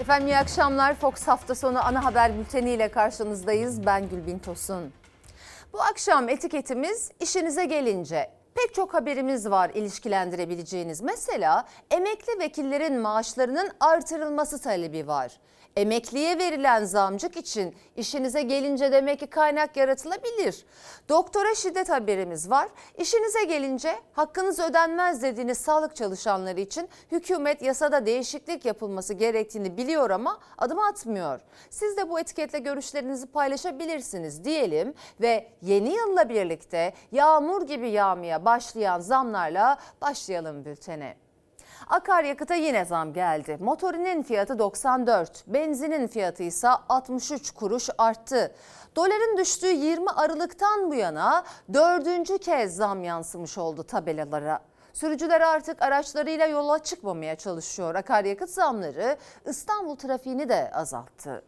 Efendim iyi akşamlar. Fox hafta sonu ana haber bülteniyle karşınızdayız. Ben Gülbin Tosun. Bu akşam etiketimiz işinize gelince. Pek çok haberimiz var ilişkilendirebileceğiniz. Mesela emekli vekillerin maaşlarının artırılması talebi var. Emekliye verilen zamcık için işinize gelince demek ki kaynak yaratılabilir. Doktora şiddet haberimiz var. İşinize gelince hakkınız ödenmez dediğiniz sağlık çalışanları için hükümet yasada değişiklik yapılması gerektiğini biliyor ama adım atmıyor. Siz de bu etiketle görüşlerinizi paylaşabilirsiniz diyelim ve yeni yılla birlikte yağmur gibi yağmaya başlayan zamlarla başlayalım bültene. Akaryakıta yine zam geldi. Motorinin fiyatı 94, benzinin fiyatı ise 63 kuruş arttı. Doların düştüğü 20 Aralık'tan bu yana dördüncü kez zam yansımış oldu tabelalara. Sürücüler artık araçlarıyla yola çıkmamaya çalışıyor. Akaryakıt zamları İstanbul trafiğini de azalttı.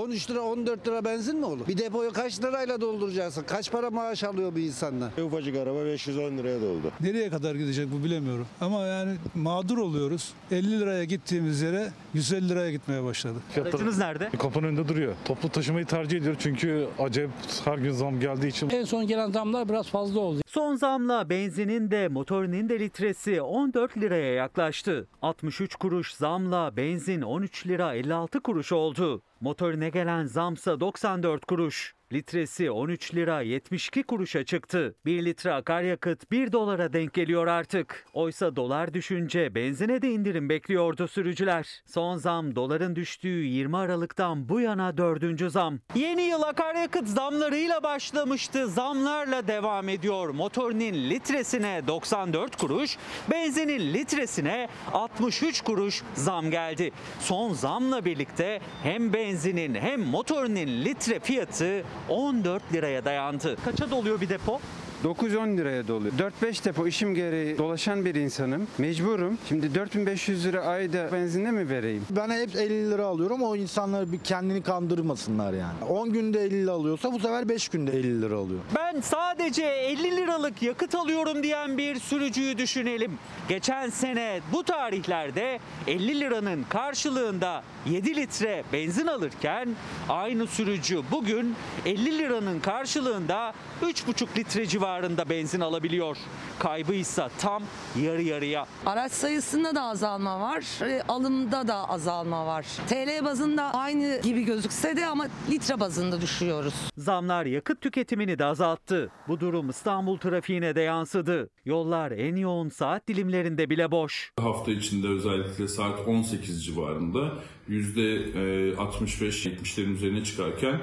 13 lira 14 lira benzin mi olur? Bir depoyu kaç lirayla dolduracaksın? Kaç para maaş alıyor bir insanlar? Ufacık araba 510 liraya doldu. Nereye kadar gidecek bu bilemiyorum. Ama yani mağdur oluyoruz. 50 liraya gittiğimiz yere 150 liraya gitmeye başladı. Aracınız nerede? Kapının önünde duruyor. Toplu taşımayı tercih ediyor çünkü acayip her gün zam geldiği için. En son gelen zamlar biraz fazla oldu. Son zamla benzinin de motorinin de litresi 14 liraya yaklaştı. 63 kuruş zamla benzin 13 lira 56 kuruş oldu. Motorine gelen zamsa 94 kuruş. Litresi 13 lira 72 kuruşa çıktı. 1 litre akaryakıt 1 dolara denk geliyor artık. Oysa dolar düşünce benzine de indirim bekliyordu sürücüler. Son zam doların düştüğü 20 Aralık'tan bu yana dördüncü zam. Yeni yıl akaryakıt zamlarıyla başlamıştı. Zamlarla devam ediyor. Motorinin litresine 94 kuruş, benzinin litresine 63 kuruş zam geldi. Son zamla birlikte hem benzinin hem motorinin litre fiyatı 14 liraya dayandı. Kaça doluyor bir depo? 9-10 liraya doluyor. 4-5 depo işim gereği dolaşan bir insanım. Mecburum. Şimdi 4500 lira ayda benzinle mi vereyim? Ben hep 50 lira alıyorum. O insanlar bir kendini kandırmasınlar yani. 10 günde 50 lira alıyorsa bu sefer 5 günde 50 lira alıyor. Ben sadece 50 liralık yakıt alıyorum diyen bir sürücüyü düşünelim. Geçen sene bu tarihlerde 50 liranın karşılığında 7 litre benzin alırken aynı sürücü bugün 50 liranın karşılığında 3,5 litre civarında benzin alabiliyor. Kaybı ise tam yarı yarıya. Araç sayısında da azalma var, e, alımda da azalma var. TL bazında aynı gibi gözükse de ama litre bazında düşüyoruz. Zamlar yakıt tüketimini de azalttı. Bu durum İstanbul trafiğine de yansıdı. Yollar en yoğun saat dilimlerinde bile boş. Hafta içinde özellikle saat 18 civarında %65-70'lerin üzerine çıkarken e,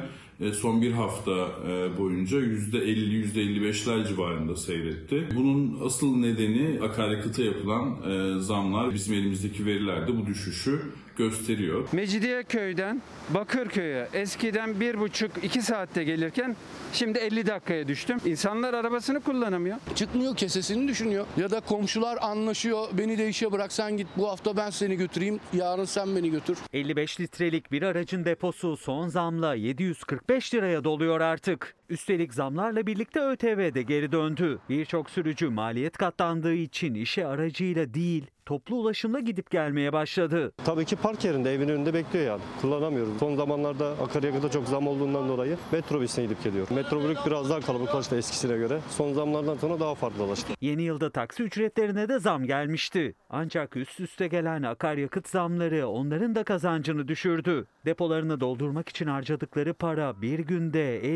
son bir hafta e, boyunca %50-%55'ler civarında seyretti. Bunun asıl nedeni akaryakıta yapılan e, zamlar. Bizim elimizdeki veriler de bu düşüşü gösteriyor. Mecidiyeköy'den Bakırköy'e eskiden 1,5-2 saatte gelirken şimdi 50 dakikaya düştüm. İnsanlar arabasını kullanamıyor. Çıkmıyor kesesini düşünüyor. Ya da komşular anlaşıyor. Beni de işe bırak sen git bu hafta ben seni götüreyim. Yarın sen beni götür. 55 litrelik bir aracın deposu son zamla 745 liraya doluyor artık. Üstelik zamlarla birlikte ÖTV de geri döndü. Birçok sürücü maliyet katlandığı için işe aracıyla değil toplu ulaşımla gidip gelmeye başladı. Tabii ki park yerinde evin önünde bekliyor yani. Kullanamıyoruz. Son zamanlarda akaryakıta çok zam olduğundan dolayı metrobüsüne gidip geliyor. Metrobüs biraz daha kalabalıklaştı eskisine göre. Son zamlardan sonra daha farklılaştı. Yeni yılda taksi ücretlerine de zam gelmişti. Ancak üst üste gelen akaryakıt zamları onların da kazancını düşürdü. Depolarını doldurmak için harcadıkları para bir günde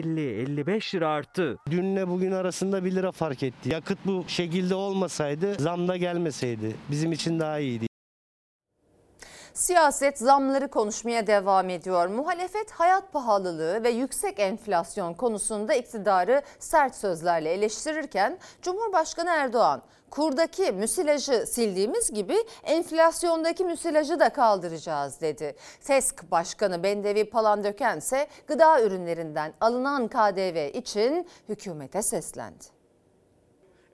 50-55 lira arttı. Dünle bugün arasında 1 lira fark etti. Yakıt bu şekilde olmasaydı zam da gelmeseydi bizim için daha iyiydi. Siyaset zamları konuşmaya devam ediyor. Muhalefet hayat pahalılığı ve yüksek enflasyon konusunda iktidarı sert sözlerle eleştirirken Cumhurbaşkanı Erdoğan kurdaki müsilajı sildiğimiz gibi enflasyondaki müsilajı da kaldıracağız dedi. TESK Başkanı Bendevi Palandöken ise gıda ürünlerinden alınan KDV için hükümete seslendi.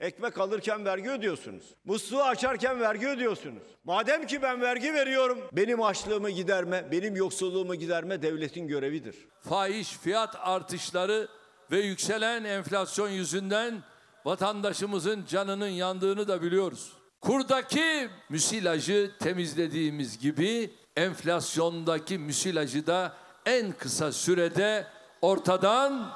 Ekmek alırken vergi ödüyorsunuz. Musluğu açarken vergi ödüyorsunuz. Madem ki ben vergi veriyorum, benim açlığımı giderme, benim yoksulluğumu giderme devletin görevidir. Fahiş fiyat artışları ve yükselen enflasyon yüzünden vatandaşımızın canının yandığını da biliyoruz. Kurdaki müsilajı temizlediğimiz gibi enflasyondaki müsilajı da en kısa sürede ortadan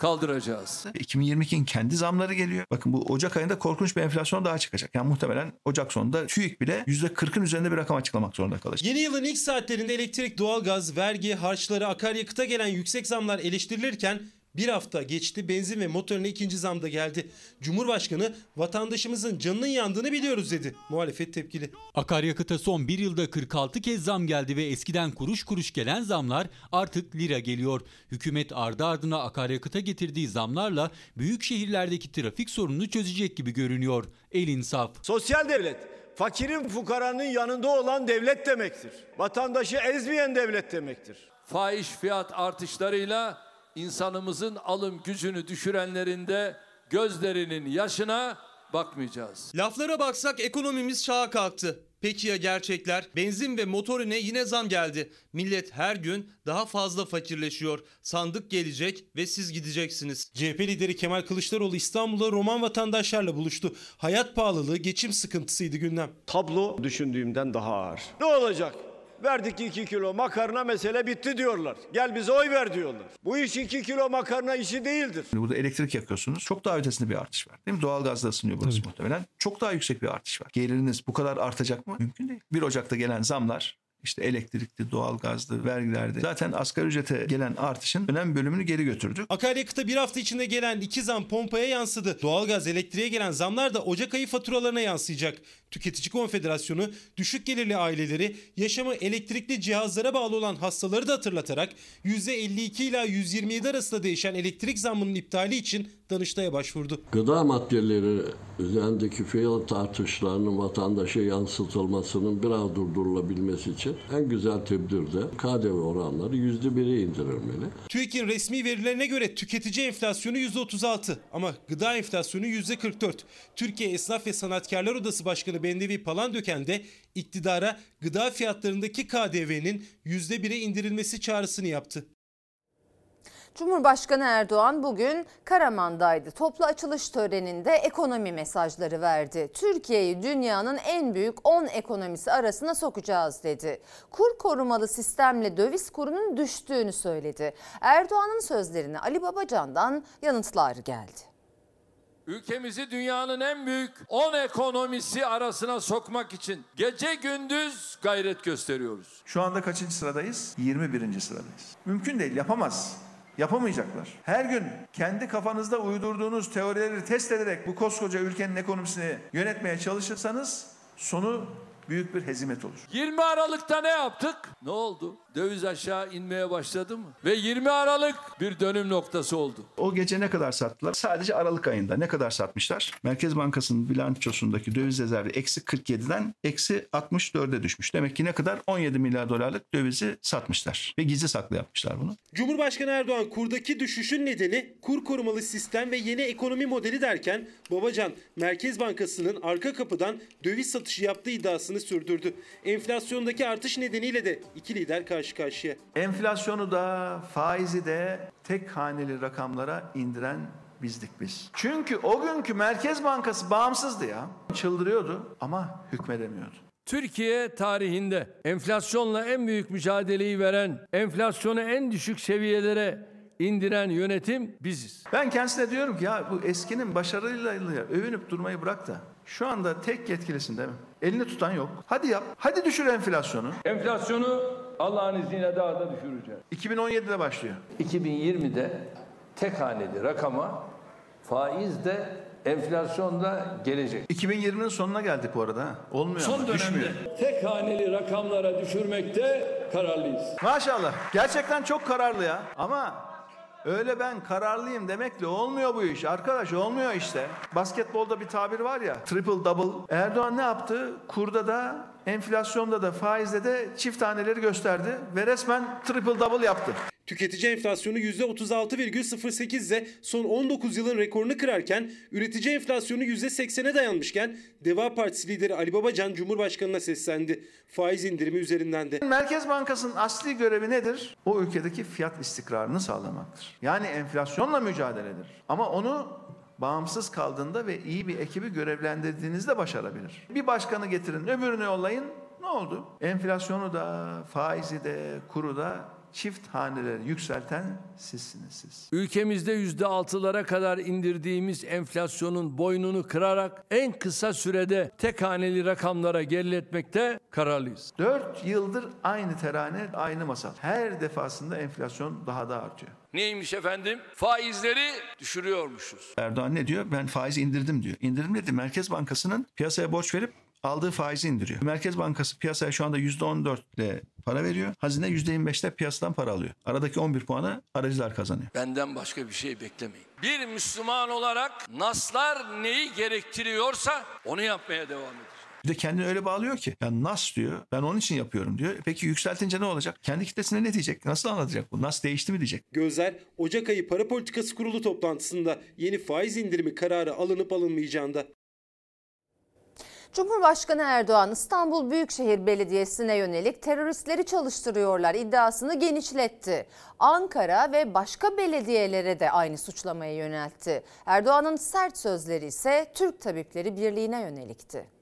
kaldıracağız. 2022'nin kendi zamları geliyor. Bakın bu Ocak ayında korkunç bir enflasyon daha çıkacak. Yani muhtemelen Ocak sonunda TÜİK bile %40'ın üzerinde bir rakam açıklamak zorunda kalacak. Yeni yılın ilk saatlerinde elektrik, doğalgaz, vergi, harçları, akaryakıta gelen yüksek zamlar eleştirilirken bir hafta geçti benzin ve motorine ikinci zam da geldi. Cumhurbaşkanı vatandaşımızın canının yandığını biliyoruz dedi. Muhalefet tepkili. Akaryakıta son bir yılda 46 kez zam geldi ve eskiden kuruş kuruş gelen zamlar artık lira geliyor. Hükümet ardı ardına akaryakıta getirdiği zamlarla büyük şehirlerdeki trafik sorununu çözecek gibi görünüyor. El insaf. Sosyal devlet fakirin fukaranın yanında olan devlet demektir. Vatandaşı ezmeyen devlet demektir. Fahiş fiyat artışlarıyla insanımızın alım gücünü düşürenlerin de gözlerinin yaşına bakmayacağız. Laflara baksak ekonomimiz şaha kalktı. Peki ya gerçekler? Benzin ve motorine yine zam geldi. Millet her gün daha fazla fakirleşiyor. Sandık gelecek ve siz gideceksiniz. CHP lideri Kemal Kılıçdaroğlu İstanbul'da Roman vatandaşlarla buluştu. Hayat pahalılığı, geçim sıkıntısıydı gündem. Tablo düşündüğümden daha ağır. Ne olacak? Verdik 2 kilo makarna mesele bitti diyorlar. Gel bize oy ver diyorlar. Bu iş 2 kilo makarna işi değildir. Burada elektrik yakıyorsunuz. Çok daha ötesinde bir artış var. Değil mi? Doğalgazda ısınıyor burası muhtemelen. Çok daha yüksek bir artış var. Geliriniz bu kadar artacak mı? Mümkün değil. 1 Ocak'ta gelen zamlar işte elektrikli, doğalgazlı, vergilerdi. Zaten asgari ücrete gelen artışın önemli bölümünü geri götürdük. Akaryakıta bir hafta içinde gelen iki zam pompaya yansıdı. Doğalgaz, elektriğe gelen zamlar da Ocak ayı faturalarına yansıyacak. Tüketici Konfederasyonu düşük gelirli aileleri yaşamı elektrikli cihazlara bağlı olan hastaları da hatırlatarak %52 ila 127 arasında değişen elektrik zammının iptali için Danıştay'a başvurdu. Gıda maddeleri üzerindeki fiyat artışlarının vatandaşa yansıtılmasının biraz durdurulabilmesi için en güzel tedbir de KDV oranları %1'e indirilmeli. TÜİK'in resmi verilerine göre tüketici enflasyonu %36 ama gıda enflasyonu %44. Türkiye Esnaf ve Sanatkarlar Odası Başkanı Bendevi Palandöken de iktidara gıda fiyatlarındaki KDV'nin %1'e indirilmesi çağrısını yaptı. Cumhurbaşkanı Erdoğan bugün Karaman'daydı. Toplu açılış töreninde ekonomi mesajları verdi. Türkiye'yi dünyanın en büyük 10 ekonomisi arasına sokacağız dedi. Kur korumalı sistemle döviz kurunun düştüğünü söyledi. Erdoğan'ın sözlerine Ali Babacan'dan yanıtlar geldi. Ülkemizi dünyanın en büyük 10 ekonomisi arasına sokmak için gece gündüz gayret gösteriyoruz. Şu anda kaçıncı sıradayız? 21. sıradayız. Mümkün değil, yapamaz. Yapamayacaklar. Her gün kendi kafanızda uydurduğunuz teorileri test ederek bu koskoca ülkenin ekonomisini yönetmeye çalışırsanız sonu büyük bir hezimet olur. 20 Aralık'ta ne yaptık? Ne oldu? Döviz aşağı inmeye başladı mı? Ve 20 Aralık bir dönüm noktası oldu. O gece ne kadar sattılar? Sadece Aralık ayında ne kadar satmışlar? Merkez Bankası'nın bilançosundaki döviz rezervi eksi 47'den eksi 64'e düşmüş. Demek ki ne kadar? 17 milyar dolarlık dövizi satmışlar. Ve gizli saklı yapmışlar bunu. Cumhurbaşkanı Erdoğan kurdaki düşüşün nedeni kur korumalı sistem ve yeni ekonomi modeli derken Babacan Merkez Bankası'nın arka kapıdan döviz satışı yaptığı iddiasını sürdürdü. Enflasyondaki artış nedeniyle de iki lider karşı karşıya. Enflasyonu da faizi de tek haneli rakamlara indiren bizdik biz. Çünkü o günkü Merkez Bankası bağımsızdı ya. Çıldırıyordu ama hükmedemiyordu. Türkiye tarihinde enflasyonla en büyük mücadeleyi veren, enflasyonu en düşük seviyelere indiren yönetim biziz. Ben kendisine diyorum ki ya bu eskinin başarıyla övünüp durmayı bırak da şu anda tek yetkilisin değil mi? Elini tutan yok. Hadi yap. Hadi düşür enflasyonu. Enflasyonu Allah'ın izniyle daha da düşüreceğiz. 2017'de başlıyor. 2020'de tek haneli rakama faiz de enflasyon da gelecek. 2020'nin sonuna geldik bu arada. Olmuyor Son ama dönemde düşmüyor. tek haneli rakamlara düşürmekte kararlıyız. Maşallah. Gerçekten çok kararlı ya. Ama öyle ben kararlıyım demekle olmuyor bu iş. Arkadaş olmuyor işte. Basketbolda bir tabir var ya. Triple double. Erdoğan ne yaptı? Kurda da, enflasyonda da, faizde de çift taneleri gösterdi. Ve resmen triple double yaptı. Tüketici enflasyonu %36,08 ile son 19 yılın rekorunu kırarken üretici enflasyonu %80'e dayanmışken Deva Partisi lideri Ali Babacan Cumhurbaşkanı'na seslendi. Faiz indirimi üzerinden de. Merkez Bankası'nın asli görevi nedir? O ülkedeki fiyat istikrarını sağlamaktır. Yani enflasyonla mücadeledir. Ama onu bağımsız kaldığında ve iyi bir ekibi görevlendirdiğinizde başarabilir. Bir başkanı getirin, öbürünü yollayın. Ne oldu? Enflasyonu da, faizi de, kuru da çift haneleri yükselten sizsiniz siz. Ülkemizde yüzde altılara kadar indirdiğimiz enflasyonun boynunu kırarak en kısa sürede tek haneli rakamlara geriletmekte kararlıyız. 4 yıldır aynı terane, aynı masal. Her defasında enflasyon daha da artıyor. Neymiş efendim? Faizleri düşürüyormuşuz. Erdoğan ne diyor? Ben faizi indirdim diyor. İndirdim dedi. Merkez Bankası'nın piyasaya borç verip aldığı faizi indiriyor. Merkez Bankası piyasaya şu anda %14 ile para veriyor. Hazine %25'te piyasadan para alıyor. Aradaki 11 puanı aracılar kazanıyor. Benden başka bir şey beklemeyin. Bir Müslüman olarak naslar neyi gerektiriyorsa onu yapmaya devam edeceğiz. Bir de kendini öyle bağlıyor ki. Ya nas diyor. Ben onun için yapıyorum diyor. Peki yükseltince ne olacak? Kendi kitlesine ne diyecek? Nasıl anlatacak bu? Nas değişti mi diyecek? Gözler Ocak ayı para politikası kurulu toplantısında yeni faiz indirimi kararı alınıp alınmayacağında. Cumhurbaşkanı Erdoğan İstanbul Büyükşehir Belediyesi'ne yönelik teröristleri çalıştırıyorlar iddiasını genişletti. Ankara ve başka belediyelere de aynı suçlamayı yöneltti. Erdoğan'ın sert sözleri ise Türk Tabipleri Birliği'ne yönelikti.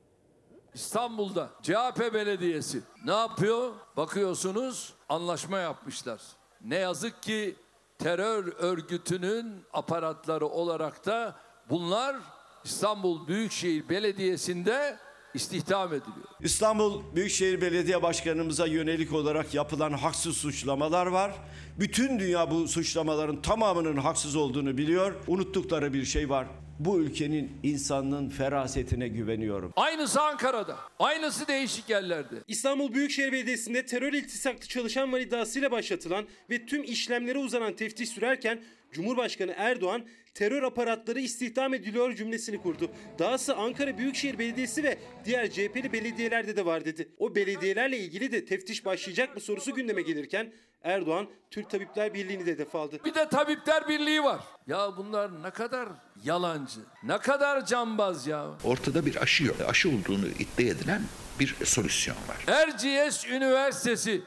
İstanbul'da CHP Belediyesi ne yapıyor? Bakıyorsunuz anlaşma yapmışlar. Ne yazık ki terör örgütünün aparatları olarak da bunlar İstanbul Büyükşehir Belediyesi'nde istihdam ediliyor. İstanbul Büyükşehir Belediye Başkanımıza yönelik olarak yapılan haksız suçlamalar var. Bütün dünya bu suçlamaların tamamının haksız olduğunu biliyor. Unuttukları bir şey var. Bu ülkenin insanlığın ferasetine güveniyorum. Aynısı Ankara'da, aynısı değişik yerlerde. İstanbul Büyükşehir Belediyesi'nde terör iltisaklı çalışan var iddiasıyla başlatılan ve tüm işlemlere uzanan teftiş sürerken Cumhurbaşkanı Erdoğan terör aparatları istihdam ediliyor cümlesini kurdu. Dahası Ankara Büyükşehir Belediyesi ve diğer CHP'li belediyelerde de var dedi. O belediyelerle ilgili de teftiş başlayacak mı sorusu gündeme gelirken Erdoğan Türk Tabipler Birliği'ni de hedef aldı. Bir de Tabipler Birliği var. Ya bunlar ne kadar yalancı, ne kadar cambaz ya. Ortada bir aşı yok. Aşı olduğunu iddia edilen bir solüsyon var. Erciyes Üniversitesi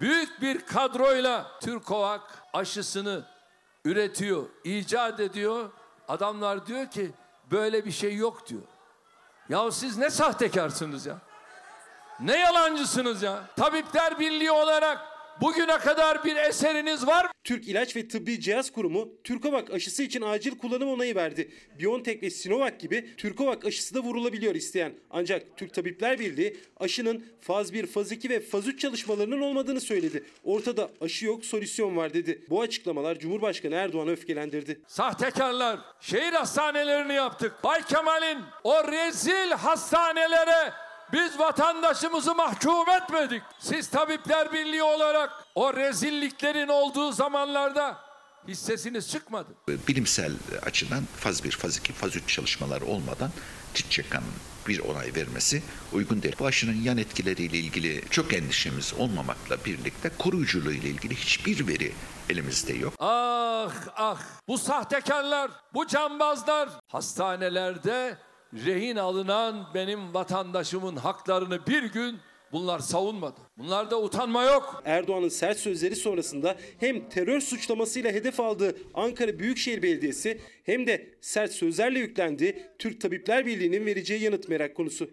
büyük bir kadroyla Türkovak aşısını üretiyor, icat ediyor. Adamlar diyor ki böyle bir şey yok diyor. Ya siz ne sahtekarsınız ya? Ne yalancısınız ya? Tabipler Birliği olarak bugüne kadar bir eseriniz var mı? Türk İlaç ve Tıbbi Cihaz Kurumu Türkovak aşısı için acil kullanım onayı verdi. BioNTech ve Sinovac gibi Türkovak aşısı da vurulabiliyor isteyen. Ancak Türk Tabipler Birliği aşının faz 1, faz 2 ve faz 3 çalışmalarının olmadığını söyledi. Ortada aşı yok, solüsyon var dedi. Bu açıklamalar Cumhurbaşkanı Erdoğan'ı öfkelendirdi. Sahtekarlar, şehir hastanelerini yaptık. Bay Kemal'in o rezil hastanelere biz vatandaşımızı mahkum etmedik. Siz Tabipler Birliği olarak o rezilliklerin olduğu zamanlarda hissesiniz çıkmadı. Bilimsel açıdan faz 1, faz 2, faz 3 çalışmalar olmadan TİÇEKA'nın bir onay vermesi uygun değil. Bu aşının yan etkileriyle ilgili çok endişemiz olmamakla birlikte koruyuculuğu ile ilgili hiçbir veri elimizde yok. Ah ah bu sahtekarlar, bu cambazlar hastanelerde rehin alınan benim vatandaşımın haklarını bir gün bunlar savunmadı. Bunlarda utanma yok. Erdoğan'ın sert sözleri sonrasında hem terör suçlamasıyla hedef aldığı Ankara Büyükşehir Belediyesi hem de sert sözlerle yüklendiği Türk Tabipler Birliği'nin vereceği yanıt merak konusu.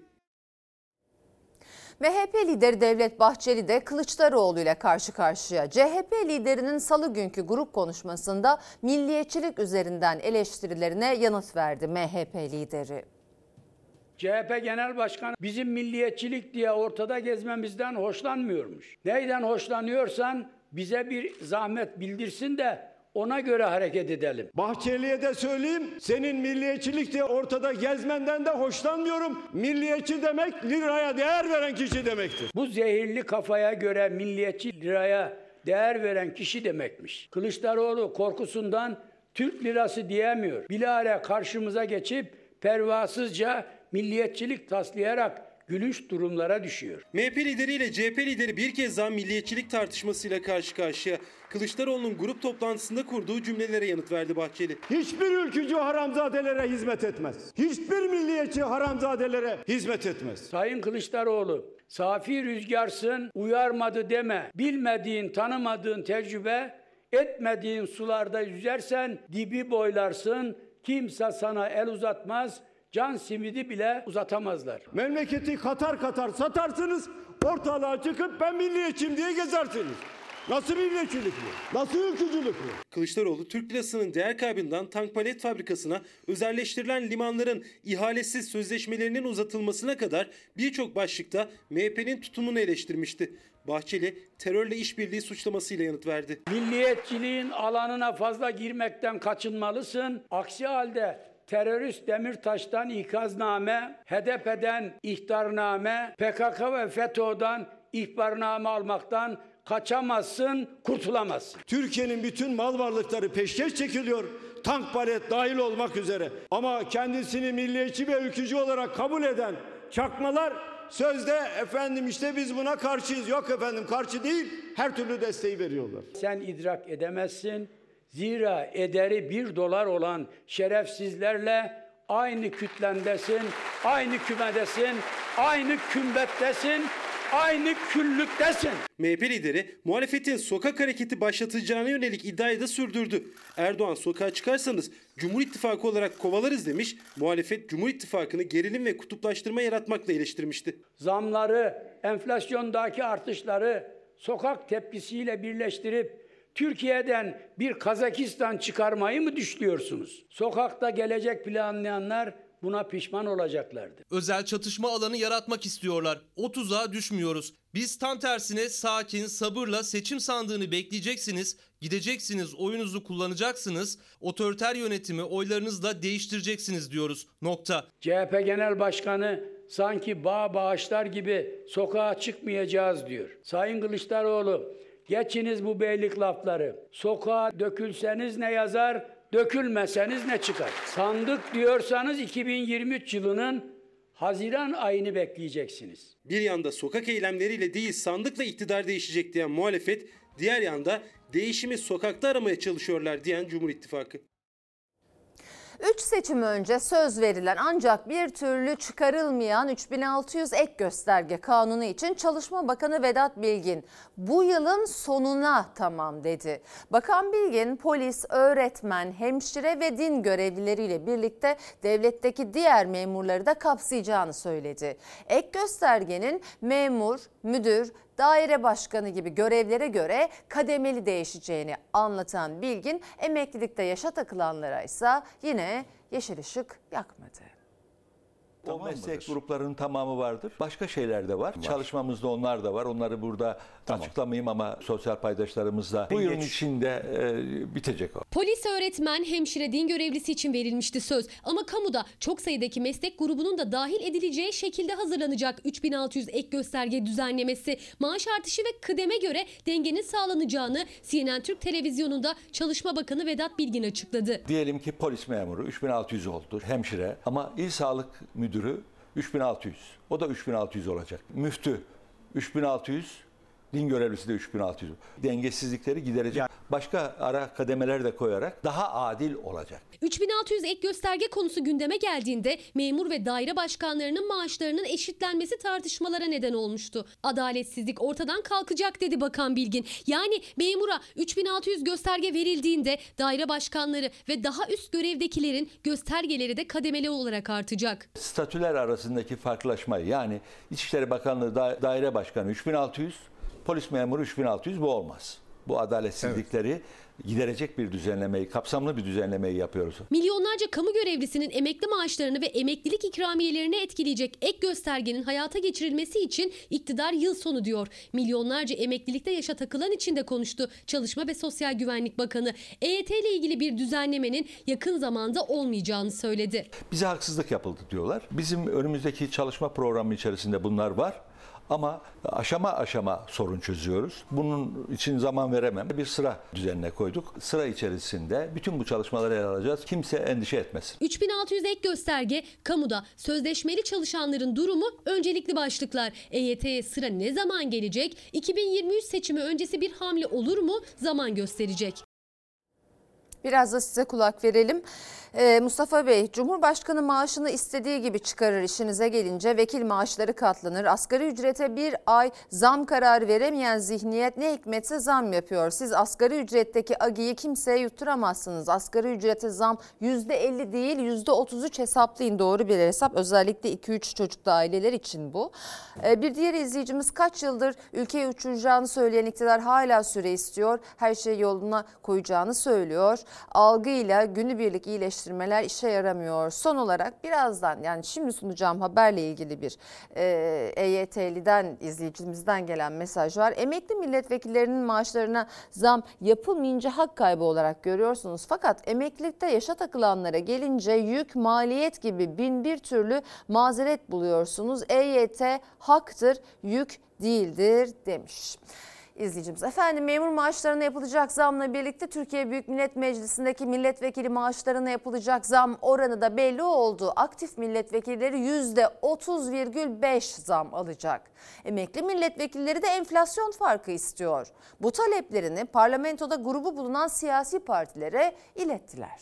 MHP lideri Devlet Bahçeli de Kılıçdaroğlu ile karşı karşıya. CHP liderinin salı günkü grup konuşmasında milliyetçilik üzerinden eleştirilerine yanıt verdi MHP lideri. CHP Genel Başkanı bizim milliyetçilik diye ortada gezmemizden hoşlanmıyormuş. Neyden hoşlanıyorsan bize bir zahmet bildirsin de ona göre hareket edelim. Bahçeli'ye de söyleyeyim, senin milliyetçilik diye ortada gezmenden de hoşlanmıyorum. Milliyetçi demek liraya değer veren kişi demektir. Bu zehirli kafaya göre milliyetçi liraya değer veren kişi demekmiş. Kılıçdaroğlu korkusundan Türk lirası diyemiyor. Bilare karşımıza geçip pervasızca milliyetçilik taslayarak gülünç durumlara düşüyor. MHP lideriyle CHP lideri bir kez daha milliyetçilik tartışmasıyla karşı karşıya. Kılıçdaroğlu'nun grup toplantısında kurduğu cümlelere yanıt verdi Bahçeli. Hiçbir ülkücü haramzadelere hizmet etmez. Hiçbir milliyetçi haramzadelere hizmet etmez. Sayın Kılıçdaroğlu, safi rüzgarsın, uyarmadı deme. Bilmediğin, tanımadığın tecrübe, etmediğin sularda yüzersen dibi boylarsın, kimse sana el uzatmaz, can simidi bile uzatamazlar. Memleketi katar katar satarsınız, ortalığa çıkıp ben milliyetçiyim diye gezersiniz. Nasıl milliyetçilik bu? Nasıl ülkücülük bu? Kılıçdaroğlu Türk lirasının değer kaybından tank palet fabrikasına özelleştirilen limanların ihalesiz sözleşmelerinin uzatılmasına kadar birçok başlıkta MHP'nin tutumunu eleştirmişti. Bahçeli terörle işbirliği suçlamasıyla yanıt verdi. Milliyetçiliğin alanına fazla girmekten kaçınmalısın. Aksi halde terörist Demirtaş'tan ikazname, HDP'den ihtarname, PKK ve FETÖ'den ihbarname almaktan kaçamazsın, kurtulamazsın. Türkiye'nin bütün mal varlıkları peşkeş çekiliyor. Tank palet dahil olmak üzere. Ama kendisini milliyetçi ve ülkücü olarak kabul eden çakmalar sözde efendim işte biz buna karşıyız. Yok efendim karşı değil. Her türlü desteği veriyorlar. Sen idrak edemezsin. Zira ederi bir dolar olan şerefsizlerle aynı kütlendesin, aynı kümedesin, aynı kümbettesin, aynı küllüktesin. MHP lideri muhalefetin sokak hareketi başlatacağına yönelik iddiayı da sürdürdü. Erdoğan sokağa çıkarsanız Cumhur İttifakı olarak kovalarız demiş. Muhalefet Cumhur İttifakı'nı gerilim ve kutuplaştırma yaratmakla eleştirmişti. Zamları, enflasyondaki artışları sokak tepkisiyle birleştirip Türkiye'den bir Kazakistan çıkarmayı mı düşünüyorsunuz? Sokakta gelecek planlayanlar buna pişman olacaklardır. Özel çatışma alanı yaratmak istiyorlar. O tuzağa düşmüyoruz. Biz tam tersine sakin, sabırla seçim sandığını bekleyeceksiniz. Gideceksiniz, oyunuzu kullanacaksınız. Otoriter yönetimi oylarınızla değiştireceksiniz diyoruz. Nokta. CHP Genel Başkanı sanki bağ bağışlar gibi sokağa çıkmayacağız diyor. Sayın Kılıçdaroğlu geçiniz bu beylik lafları. Sokağa dökülseniz ne yazar, dökülmeseniz ne çıkar? Sandık diyorsanız 2023 yılının Haziran ayını bekleyeceksiniz. Bir yanda sokak eylemleriyle değil sandıkla iktidar değişecek diyen muhalefet, diğer yanda değişimi sokakta aramaya çalışıyorlar diyen Cumhur İttifakı. 3 seçim önce söz verilen ancak bir türlü çıkarılmayan 3600 ek gösterge kanunu için Çalışma Bakanı Vedat Bilgin bu yılın sonuna tamam dedi. Bakan Bilgin polis, öğretmen, hemşire ve din görevlileriyle birlikte devletteki diğer memurları da kapsayacağını söyledi. Ek göstergenin memur, müdür, daire başkanı gibi görevlere göre kademeli değişeceğini anlatan Bilgin emeklilikte yaşa takılanlara ise yine yeşil ışık yakmadı. O meslek gruplarının tamamı vardır. Başka şeyler de var. Çalışmamızda onlar da var. Onları burada açıklamayayım ama sosyal paydaşlarımızla bu yılın içinde e, bitecek o. Polis, öğretmen, hemşire, din görevlisi için verilmişti söz. Ama kamuda çok sayıdaki meslek grubunun da dahil edileceği şekilde hazırlanacak 3600 ek gösterge düzenlemesi. Maaş artışı ve kıdeme göre dengenin sağlanacağını CNN Türk Televizyonu'nda Çalışma Bakanı Vedat Bilgin açıkladı. Diyelim ki polis memuru 3600 oldu. Hemşire ama il sağlık müdürü 3600. O da 3600 olacak. Müftü 3600. Din görevlisi de 3600. Dengesizlikleri giderecek. Başka ara kademeler de koyarak daha adil olacak. 3600 ek gösterge konusu gündeme geldiğinde memur ve daire başkanlarının maaşlarının eşitlenmesi tartışmalara neden olmuştu. Adaletsizlik ortadan kalkacak dedi Bakan Bilgin. Yani memura 3600 gösterge verildiğinde daire başkanları ve daha üst görevdekilerin göstergeleri de kademeli olarak artacak. Statüler arasındaki farklılaşmayı yani İçişleri Bakanlığı da- daire başkanı 3600, polis memuru 3600 bu olmaz. Bu adaletsizlikleri giderecek bir düzenlemeyi, kapsamlı bir düzenlemeyi yapıyoruz. Milyonlarca kamu görevlisinin emekli maaşlarını ve emeklilik ikramiyelerini etkileyecek ek göstergenin hayata geçirilmesi için iktidar yıl sonu diyor. Milyonlarca emeklilikte yaşa takılan için de konuştu Çalışma ve Sosyal Güvenlik Bakanı. EYT ile ilgili bir düzenlemenin yakın zamanda olmayacağını söyledi. Bize haksızlık yapıldı diyorlar. Bizim önümüzdeki çalışma programı içerisinde bunlar var. Ama aşama aşama sorun çözüyoruz. Bunun için zaman veremem. Bir sıra düzenine koyduk. Sıra içerisinde bütün bu çalışmaları ele alacağız. Kimse endişe etmesin. 3600 ek gösterge, kamuda sözleşmeli çalışanların durumu öncelikli başlıklar. EYT'ye sıra ne zaman gelecek? 2023 seçimi öncesi bir hamle olur mu? Zaman gösterecek. Biraz da size kulak verelim. Ee, Mustafa Bey, Cumhurbaşkanı maaşını istediği gibi çıkarır işinize gelince vekil maaşları katlanır. Asgari ücrete bir ay zam kararı veremeyen zihniyet ne hikmetse zam yapıyor. Siz asgari ücretteki agiyi kimseye yutturamazsınız. Asgari ücrete zam %50 değil %33 hesaplayın doğru bir hesap. Özellikle 2-3 çocuklu aileler için bu. Ee, bir diğer izleyicimiz kaç yıldır ülkeyi uçuracağını söyleyen iktidar hala süre istiyor. Her şeyi yoluna koyacağını söylüyor. Algıyla günübirlik iyileştirmeler işe yaramıyor. Son olarak birazdan yani şimdi sunacağım haberle ilgili bir e, EYT'liden izleyicimizden gelen mesaj var. Emekli milletvekillerinin maaşlarına zam yapılmayınca hak kaybı olarak görüyorsunuz. Fakat emeklilikte yaşa takılanlara gelince yük, maliyet gibi bin bir türlü mazeret buluyorsunuz. EYT haktır, yük değildir demiş izleyicimiz. Efendim memur maaşlarına yapılacak zamla birlikte Türkiye Büyük Millet Meclisi'ndeki milletvekili maaşlarına yapılacak zam oranı da belli oldu. Aktif milletvekilleri %30,5 zam alacak. Emekli milletvekilleri de enflasyon farkı istiyor. Bu taleplerini parlamentoda grubu bulunan siyasi partilere ilettiler.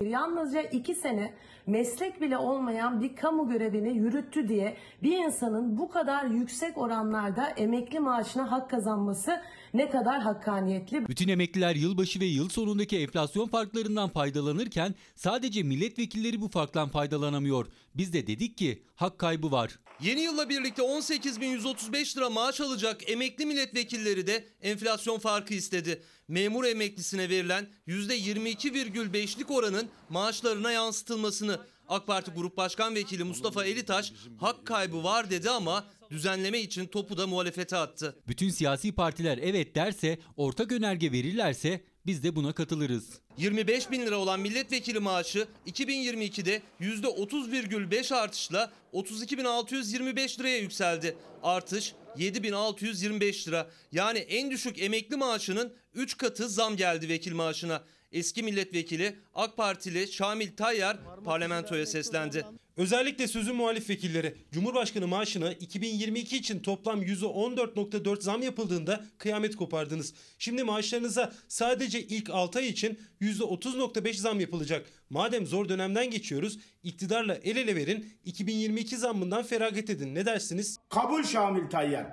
Yalnızca iki sene meslek bile olmayan bir kamu görevini yürüttü diye bir insanın bu kadar yüksek oranlarda emekli maaşına hak kazanması ne kadar hakkaniyetli. Bütün emekliler yılbaşı ve yıl sonundaki enflasyon farklarından faydalanırken sadece milletvekilleri bu farktan faydalanamıyor. Biz de dedik ki hak kaybı var. Yeni yılla birlikte 18.135 lira maaş alacak emekli milletvekilleri de enflasyon farkı istedi. Memur emeklisine verilen %22,5'lik oranın maaşlarına yansıtılmasını AK Parti Grup Başkan Vekili Mustafa Elitaş hak kaybı var dedi ama düzenleme için topu da muhalefete attı. Bütün siyasi partiler evet derse, ortak önerge verirlerse biz de buna katılırız. 25 bin lira olan milletvekili maaşı 2022'de %30,5 artışla 32.625 liraya yükseldi. Artış 7.625 lira. Yani en düşük emekli maaşının 3 katı zam geldi vekil maaşına. Eski milletvekili AK Partili Şamil Tayyar parlamentoya seslendi. Özellikle sözün muhalif vekilleri Cumhurbaşkanı maaşına 2022 için toplam %14.4 zam yapıldığında kıyamet kopardınız. Şimdi maaşlarınıza sadece ilk 6 ay için %30.5 zam yapılacak. Madem zor dönemden geçiyoruz iktidarla el ele verin 2022 zammından feragat edin ne dersiniz? Kabul Şamil Tayyar.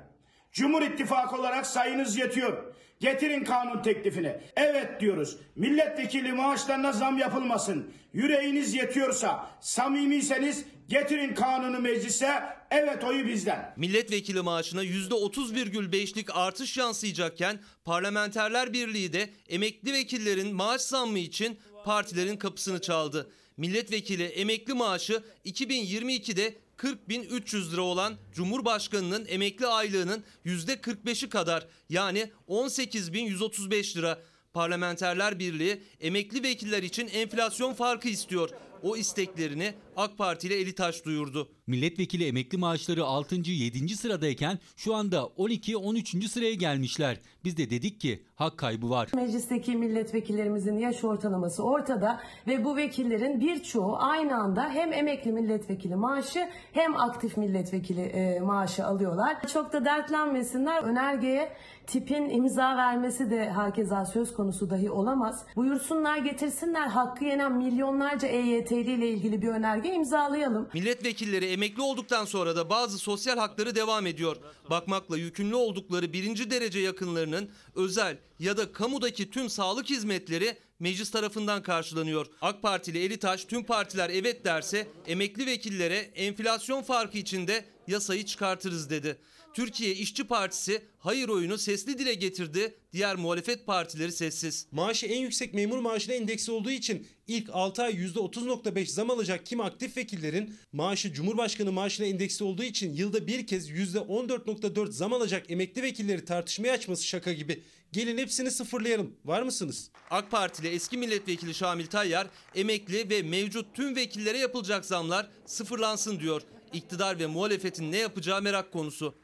Cumhur İttifakı olarak sayınız yetiyor. Getirin kanun teklifini. Evet diyoruz. Milletvekili maaşlarına zam yapılmasın. Yüreğiniz yetiyorsa, samimiyseniz getirin kanunu meclise. Evet oyu bizden. Milletvekili maaşına %30,5'lik artış yansıyacakken Parlamenterler Birliği de emekli vekillerin maaş zammı için partilerin kapısını çaldı. Milletvekili emekli maaşı 2022'de 40.300 lira olan Cumhurbaşkanı'nın emekli aylığının %45'i kadar yani 18.135 lira. Parlamenterler Birliği emekli vekiller için enflasyon farkı istiyor. O isteklerini AK Parti ile Elitaş duyurdu. Milletvekili emekli maaşları 6. 7. sıradayken şu anda 12 13. sıraya gelmişler. Biz de dedik ki hak kaybı var. Meclisteki milletvekillerimizin yaş ortalaması ortada ve bu vekillerin birçoğu aynı anda hem emekli milletvekili maaşı hem aktif milletvekili e, maaşı alıyorlar. Çok da dertlenmesinler. Önergeye tipin imza vermesi de herkese söz konusu dahi olamaz. Buyursunlar getirsinler hakkı yenen milyonlarca EYT'li ile ilgili bir önerge imzalayalım. Milletvekilleri emekli olduktan sonra da bazı sosyal hakları devam ediyor. Bakmakla yükümlü oldukları birinci derece yakınlarının özel ya da kamudaki tüm sağlık hizmetleri meclis tarafından karşılanıyor. AK Partili Elitaş tüm partiler evet derse emekli vekillere enflasyon farkı içinde yasayı çıkartırız dedi. Türkiye İşçi Partisi hayır oyunu sesli dile getirdi. Diğer muhalefet partileri sessiz. Maaşı en yüksek memur maaşına endeksi olduğu için ilk 6 ay %30.5 zam alacak kim aktif vekillerin maaşı Cumhurbaşkanı maaşına endeksi olduğu için yılda bir kez %14.4 zam alacak emekli vekilleri tartışmaya açması şaka gibi. Gelin hepsini sıfırlayalım. Var mısınız? AK Partili eski milletvekili Şamil Tayyar emekli ve mevcut tüm vekillere yapılacak zamlar sıfırlansın diyor. İktidar ve muhalefetin ne yapacağı merak konusu.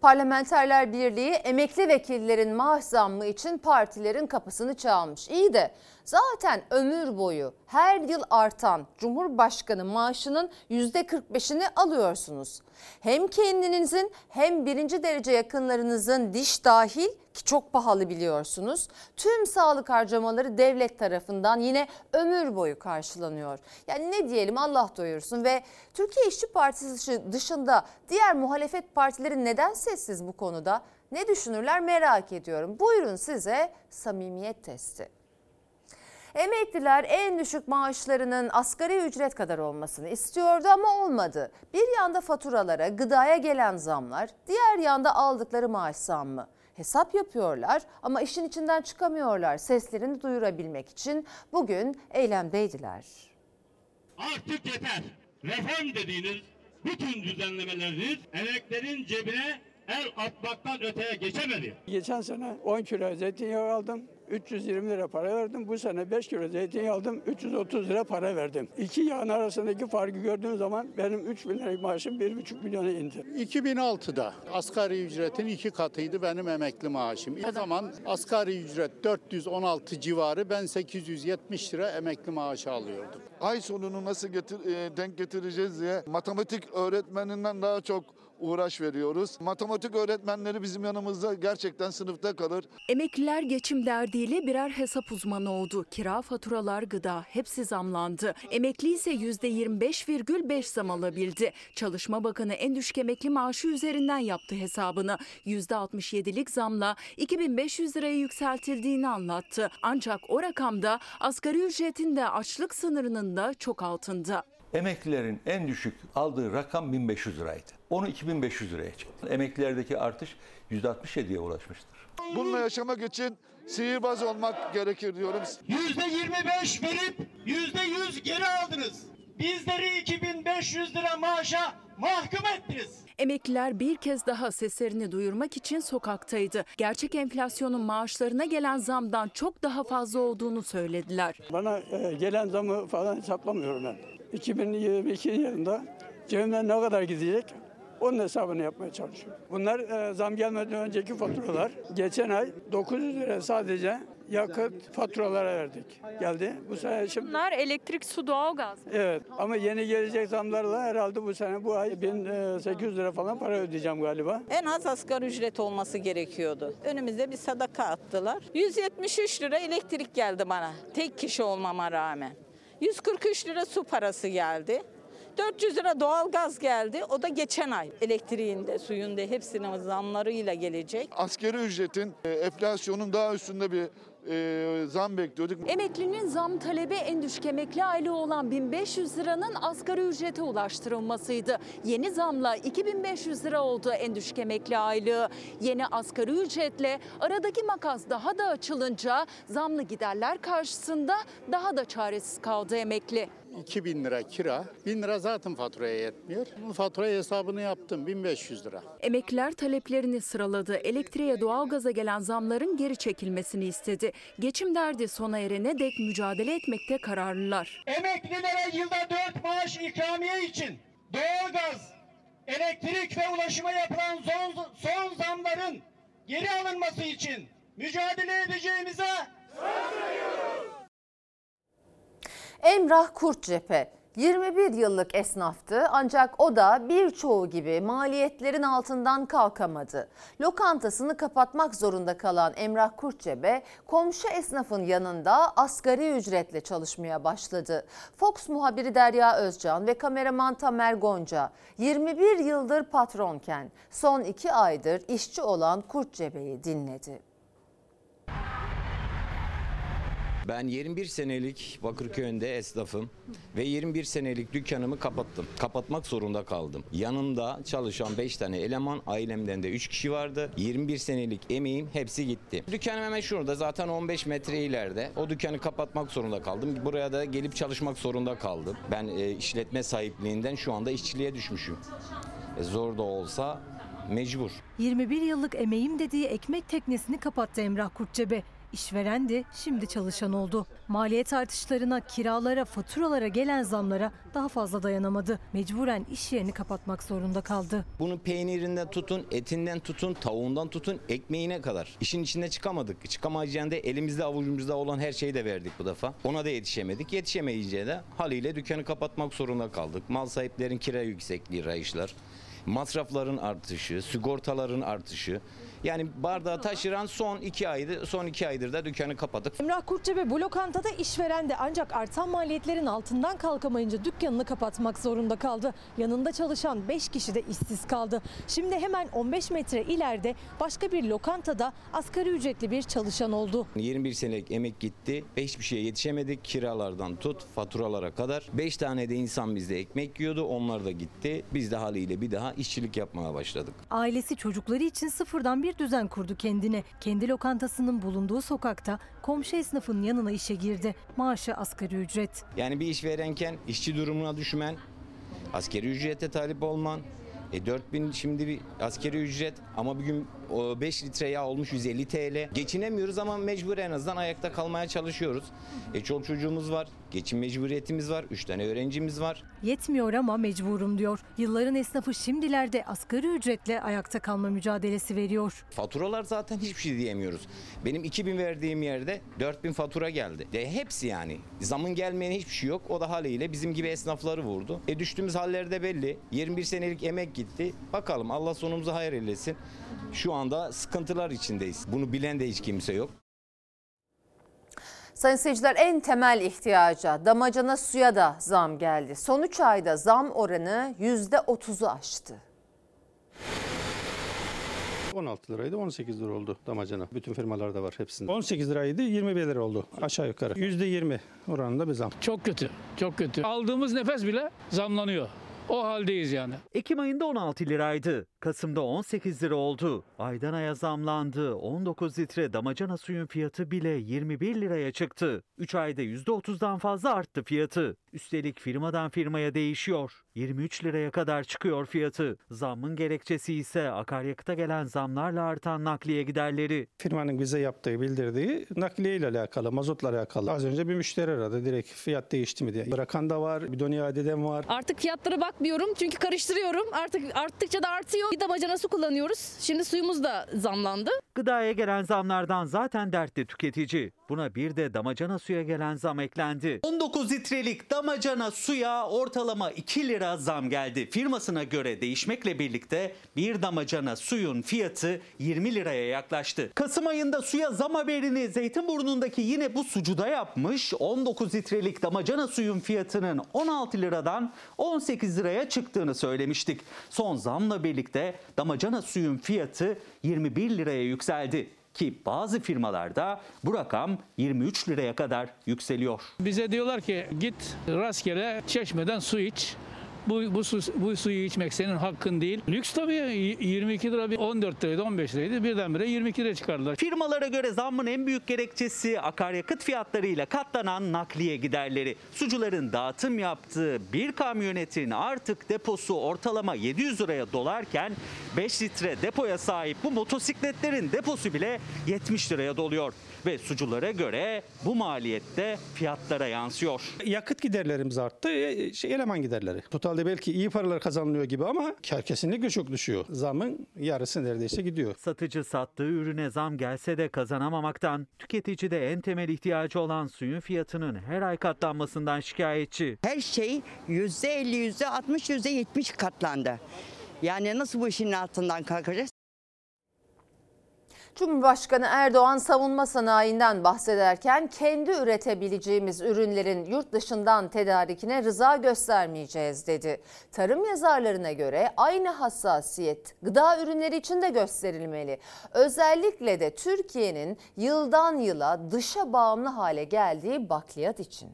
Parlamenterler Birliği emekli vekillerin maaş zammı için partilerin kapısını çalmış. İyi de zaten ömür boyu her yıl artan Cumhurbaşkanı maaşının %45'ini alıyorsunuz. Hem kendinizin hem birinci derece yakınlarınızın diş dahil ki çok pahalı biliyorsunuz. Tüm sağlık harcamaları devlet tarafından yine ömür boyu karşılanıyor. Yani ne diyelim Allah doyursun ve Türkiye İşçi Partisi dışında diğer muhalefet partileri neden sessiz bu konuda? Ne düşünürler merak ediyorum. Buyurun size samimiyet testi. Emekliler en düşük maaşlarının asgari ücret kadar olmasını istiyordu ama olmadı. Bir yanda faturalara, gıdaya gelen zamlar, diğer yanda aldıkları maaş zammı. Hesap yapıyorlar ama işin içinden çıkamıyorlar. Seslerini duyurabilmek için bugün eylemdeydiler. Artık yeter. Reform dediğiniz bütün düzenlemeleriniz emeklerin cebine el atmaktan öteye geçemedi. Geçen sene 10 kilo zeytinyağı aldım. 320 lira para verdim. Bu sene 5 kilo zeytinyağı aldım. 330 lira para verdim. İki yağın arasındaki farkı gördüğüm zaman benim 3 bin lira maaşım 1,5 milyona indi. 2006'da asgari ücretin iki katıydı benim emekli maaşım. O zaman asgari ücret 416 civarı ben 870 lira emekli maaşı alıyordum. ay sonunu nasıl getir, e, denk getireceğiz diye matematik öğretmeninden daha çok uğraş veriyoruz. Matematik öğretmenleri bizim yanımızda gerçekten sınıfta kalır. Emekliler geçim derdiyle birer hesap uzmanı oldu. Kira, faturalar, gıda hepsi zamlandı. Emekli ise %25,5 zam alabildi. Çalışma Bakanı en düşük emekli maaşı üzerinden yaptı hesabını. %67'lik zamla 2500 liraya yükseltildiğini anlattı. Ancak o rakamda asgari ücretin de açlık sınırının da çok altında. Emeklilerin en düşük aldığı rakam 1500 liraydı. Onu 2500 liraya çıktı. Emeklilerdeki artış %67'ye ulaşmıştır. Bununla yaşamak için sihirbaz olmak gerekir diyorum. Yüzde 25 verip yüzde 100 geri aldınız. Bizleri 2500 lira maaşa mahkum ettiniz. Emekliler bir kez daha seslerini duyurmak için sokaktaydı. Gerçek enflasyonun maaşlarına gelen zamdan çok daha fazla olduğunu söylediler. Bana e, gelen zamı falan hesaplamıyorum ben. 2022 yılında cebimden ne kadar gidecek onun hesabını yapmaya çalışıyorum. Bunlar e, zam gelmeden önceki faturalar. Geçen ay 900 lira sadece yakıt faturalara verdik. Geldi. Bu sene şimdi Bunlar elektrik, su, doğalgaz. Evet ama yeni gelecek zamlarla herhalde bu sene bu ay 1800 lira falan para ödeyeceğim galiba. En az asgari ücret olması gerekiyordu. Önümüze bir sadaka attılar. 173 lira elektrik geldi bana. Tek kişi olmama rağmen. 143 lira su parası geldi. 400 lira doğalgaz geldi. O da geçen ay. Elektriğinde, suyunda hepsinin zamlarıyla gelecek. Askeri ücretin e, enflasyonun daha üstünde bir e, zam bekliyorduk. Emeklinin zam talebi en düşük emekli aile olan 1500 liranın asgari ücrete ulaştırılmasıydı. Yeni zamla 2500 lira oldu en düşük emekli aylığı. Yeni asgari ücretle aradaki makas daha da açılınca zamlı giderler karşısında daha da çaresiz kaldı emekli. 2000 lira kira, 1000 lira zaten faturaya yetmiyor. Bu fatura hesabını yaptım 1500 lira. Emekliler taleplerini sıraladı. Elektriğe, doğalgaza gelen zamların geri çekilmesini istedi. Geçim derdi sona erene dek mücadele etmekte kararlılar. Emeklilere yılda 4 maaş ikramiye için doğalgaz, elektrik ve ulaşıma yapılan son, son zamların geri alınması için mücadele edeceğimize Emrah Kurtcephe 21 yıllık esnaftı ancak o da birçoğu gibi maliyetlerin altından kalkamadı. Lokantasını kapatmak zorunda kalan Emrah Kurtçebe komşu esnafın yanında asgari ücretle çalışmaya başladı. Fox muhabiri Derya Özcan ve kameraman Tamer Gonca 21 yıldır patronken son 2 aydır işçi olan Kurtçebe'yi dinledi. Ben 21 senelik Bakırköy'ünde esnafım ve 21 senelik dükkanımı kapattım. Kapatmak zorunda kaldım. Yanımda çalışan 5 tane eleman, ailemden de 3 kişi vardı. 21 senelik emeğim hepsi gitti. Dükkanım hemen şurada zaten 15 metre ileride. O dükkanı kapatmak zorunda kaldım. Buraya da gelip çalışmak zorunda kaldım. Ben e, işletme sahipliğinden şu anda işçiliğe düşmüşüm. E, zor da olsa mecbur. 21 yıllık emeğim dediği ekmek teknesini kapattı Emrah Kurtçebe. İşverendi, şimdi çalışan oldu. Maliyet artışlarına, kiralara, faturalara gelen zamlara daha fazla dayanamadı. Mecburen iş yerini kapatmak zorunda kaldı. Bunu peynirinden tutun, etinden tutun, tavuğundan tutun, ekmeğine kadar. İşin içinde çıkamadık. Çıkamayacağında elimizde avucumuzda olan her şeyi de verdik bu defa. Ona da yetişemedik. Yetişemeyince de haliyle dükkanı kapatmak zorunda kaldık. Mal sahiplerin kira yüksekliği, rayışlar. Masrafların artışı, sigortaların artışı. Yani bardağı taşıran son iki aydır, son iki aydır da dükkanı kapatıp Emrah Kurtçebe bu lokantada işveren de ancak artan maliyetlerin altından kalkamayınca dükkanını kapatmak zorunda kaldı. Yanında çalışan 5 kişi de işsiz kaldı. Şimdi hemen 15 metre ileride başka bir lokantada asgari ücretli bir çalışan oldu. 21 senelik emek gitti hiçbir şeye yetişemedik. Kiralardan tut faturalara kadar. 5 tane de insan bizde ekmek yiyordu. Onlar da gitti. Biz de haliyle bir daha işçilik yapmaya başladık. Ailesi çocukları için sıfırdan bir düzen kurdu kendine. Kendi lokantasının bulunduğu sokakta komşu esnafın yanına işe girdi. Maaşı asgari ücret. Yani bir iş verenken işçi durumuna düşmen, askeri ücrete talip olman, e 4000 şimdi bir askeri ücret ama bugün 5 litre yağ olmuş 150 TL. Geçinemiyoruz ama mecbur en azından ayakta kalmaya çalışıyoruz. E çoluk çocuğumuz var, geçim mecburiyetimiz var, 3 tane öğrencimiz var. Yetmiyor ama mecburum diyor. Yılların esnafı şimdilerde asgari ücretle ayakta kalma mücadelesi veriyor. Faturalar zaten hiçbir şey diyemiyoruz. Benim 2000 verdiğim yerde 4000 fatura geldi. De hepsi yani. Zamın gelmeyen hiçbir şey yok. O da haliyle bizim gibi esnafları vurdu. E düştüğümüz hallerde belli. 21 senelik emek gitti. Bakalım Allah sonumuzu hayır eylesin. Şu anda sıkıntılar içindeyiz. Bunu bilen de hiç kimse yok. Sayın seyirciler en temel ihtiyaca damacana suya da zam geldi. Son 3 ayda zam oranı %30'u aştı. 16 liraydı 18 lira oldu damacana. Bütün firmalarda var hepsinde. 18 liraydı 21 lira oldu aşağı yukarı. %20 oranında bir zam. Çok kötü, çok kötü. Aldığımız nefes bile zamlanıyor. O haldeyiz yani. Ekim ayında 16 liraydı. Kasım'da 18 lira oldu. Aydan aya zamlandı. 19 litre damacana suyun fiyatı bile 21 liraya çıktı. 3 ayda %30'dan fazla arttı fiyatı. Üstelik firmadan firmaya değişiyor. 23 liraya kadar çıkıyor fiyatı. Zammın gerekçesi ise akaryakıta gelen zamlarla artan nakliye giderleri. Firmanın bize yaptığı bildirdiği nakliye ile alakalı, mazotla alakalı. Az önce bir müşteri aradı direkt fiyat değişti mi diye. Bırakan da var, bidon iade eden var. Artık fiyatlara bakmıyorum çünkü karıştırıyorum. Artık arttıkça da artıyor. Bir damacana su kullanıyoruz. Şimdi suyumuz da zamlandı. Gıdaya gelen zamlardan zaten dertli tüketici. Buna bir de damacana suya gelen zam eklendi. 19 litrelik damacana suya ortalama 2 lira zam geldi. Firmasına göre değişmekle birlikte bir damacana suyun fiyatı 20 liraya yaklaştı. Kasım ayında suya zam haberini Zeytinburnu'ndaki yine bu sucuda yapmış. 19 litrelik damacana suyun fiyatının 16 liradan 18 liraya çıktığını söylemiştik. Son zamla birlikte damacana suyun fiyatı 21 liraya yükseldi ki bazı firmalarda bu rakam 23 liraya kadar yükseliyor. Bize diyorlar ki git rastgele çeşmeden su iç. Bu, bu, su, bu suyu içmek senin hakkın değil. Lüks tabii 22 lira bir 14 liraydı 15 liraydı birdenbire 22 liraya çıkardılar. Firmalara göre zammın en büyük gerekçesi akaryakıt fiyatlarıyla katlanan nakliye giderleri. Sucuların dağıtım yaptığı bir kamyonetin artık deposu ortalama 700 liraya dolarken 5 litre depoya sahip bu motosikletlerin deposu bile 70 liraya doluyor. Ve suculara göre bu maliyette fiyatlara yansıyor. Yakıt giderlerimiz arttı, e, şey, eleman giderleri. Totalde belki iyi paralar kazanılıyor gibi ama kar kesinlikle çok düşüyor. Zamın yarısı neredeyse gidiyor. Satıcı sattığı ürüne zam gelse de kazanamamaktan, tüketici de en temel ihtiyacı olan suyun fiyatının her ay katlanmasından şikayetçi. Her şey %50, %60, %70 katlandı. Yani nasıl bu işin altından kalkacağız? Cumhurbaşkanı Erdoğan savunma sanayinden bahsederken kendi üretebileceğimiz ürünlerin yurt dışından tedarikine rıza göstermeyeceğiz dedi. Tarım yazarlarına göre aynı hassasiyet gıda ürünleri için de gösterilmeli. Özellikle de Türkiye'nin yıldan yıla dışa bağımlı hale geldiği bakliyat için.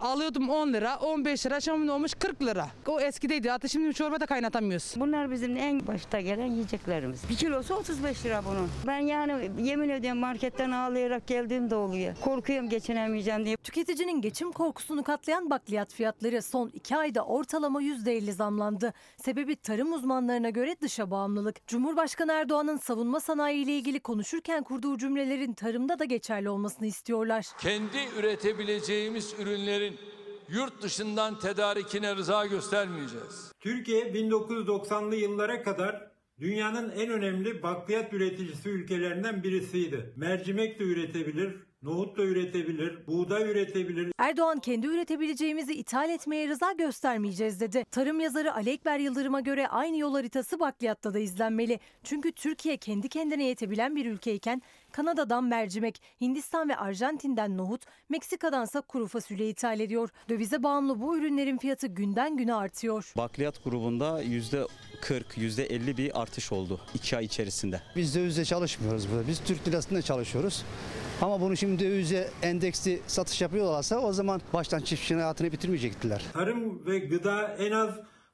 Alıyordum 10 lira, 15 lira, şimdi olmuş 40 lira. O eskideydi. Hatta şimdi çorba da kaynatamıyoruz. Bunlar bizim en başta gelen yiyeceklerimiz. Bir kilosu 35 lira bunun. Ben yani yemin ediyorum marketten ağlayarak geldiğim de oluyor. Korkuyorum geçinemeyeceğim diye. Tüketicinin geçim korkusunu katlayan bakliyat fiyatları son 2 ayda ortalama %50 zamlandı. Sebebi tarım uzmanlarına göre dışa bağımlılık. Cumhurbaşkanı Erdoğan'ın savunma sanayi ile ilgili konuşurken kurduğu cümlelerin tarımda da geçerli olmasını istiyorlar. Kendi üretebileceğimiz ürünlerin yurt dışından tedarikine rıza göstermeyeceğiz. Türkiye 1990'lı yıllara kadar dünyanın en önemli bakliyat üreticisi ülkelerinden birisiydi. Mercimek de üretebilir, Nohut da üretebilir, buğday üretebilir. Erdoğan kendi üretebileceğimizi ithal etmeye rıza göstermeyeceğiz dedi. Tarım yazarı Ali Ekber Yıldırım'a göre aynı yol haritası bakliyatta da izlenmeli. Çünkü Türkiye kendi kendine yetebilen bir ülkeyken Kanada'dan mercimek, Hindistan ve Arjantin'den nohut, Meksika'dansa kuru fasulye ithal ediyor. Dövize bağımlı bu ürünlerin fiyatı günden güne artıyor. Bakliyat grubunda %40, %50 bir artış oldu 2 ay içerisinde. Biz dövizle çalışmıyoruz burada. Biz Türk lirasında çalışıyoruz. Ama bunu şimdi dövize endeksli satış yapıyorlarsa o zaman baştan çiftçinin hayatını bitirmeyecektiler. Tarım ve gıda en az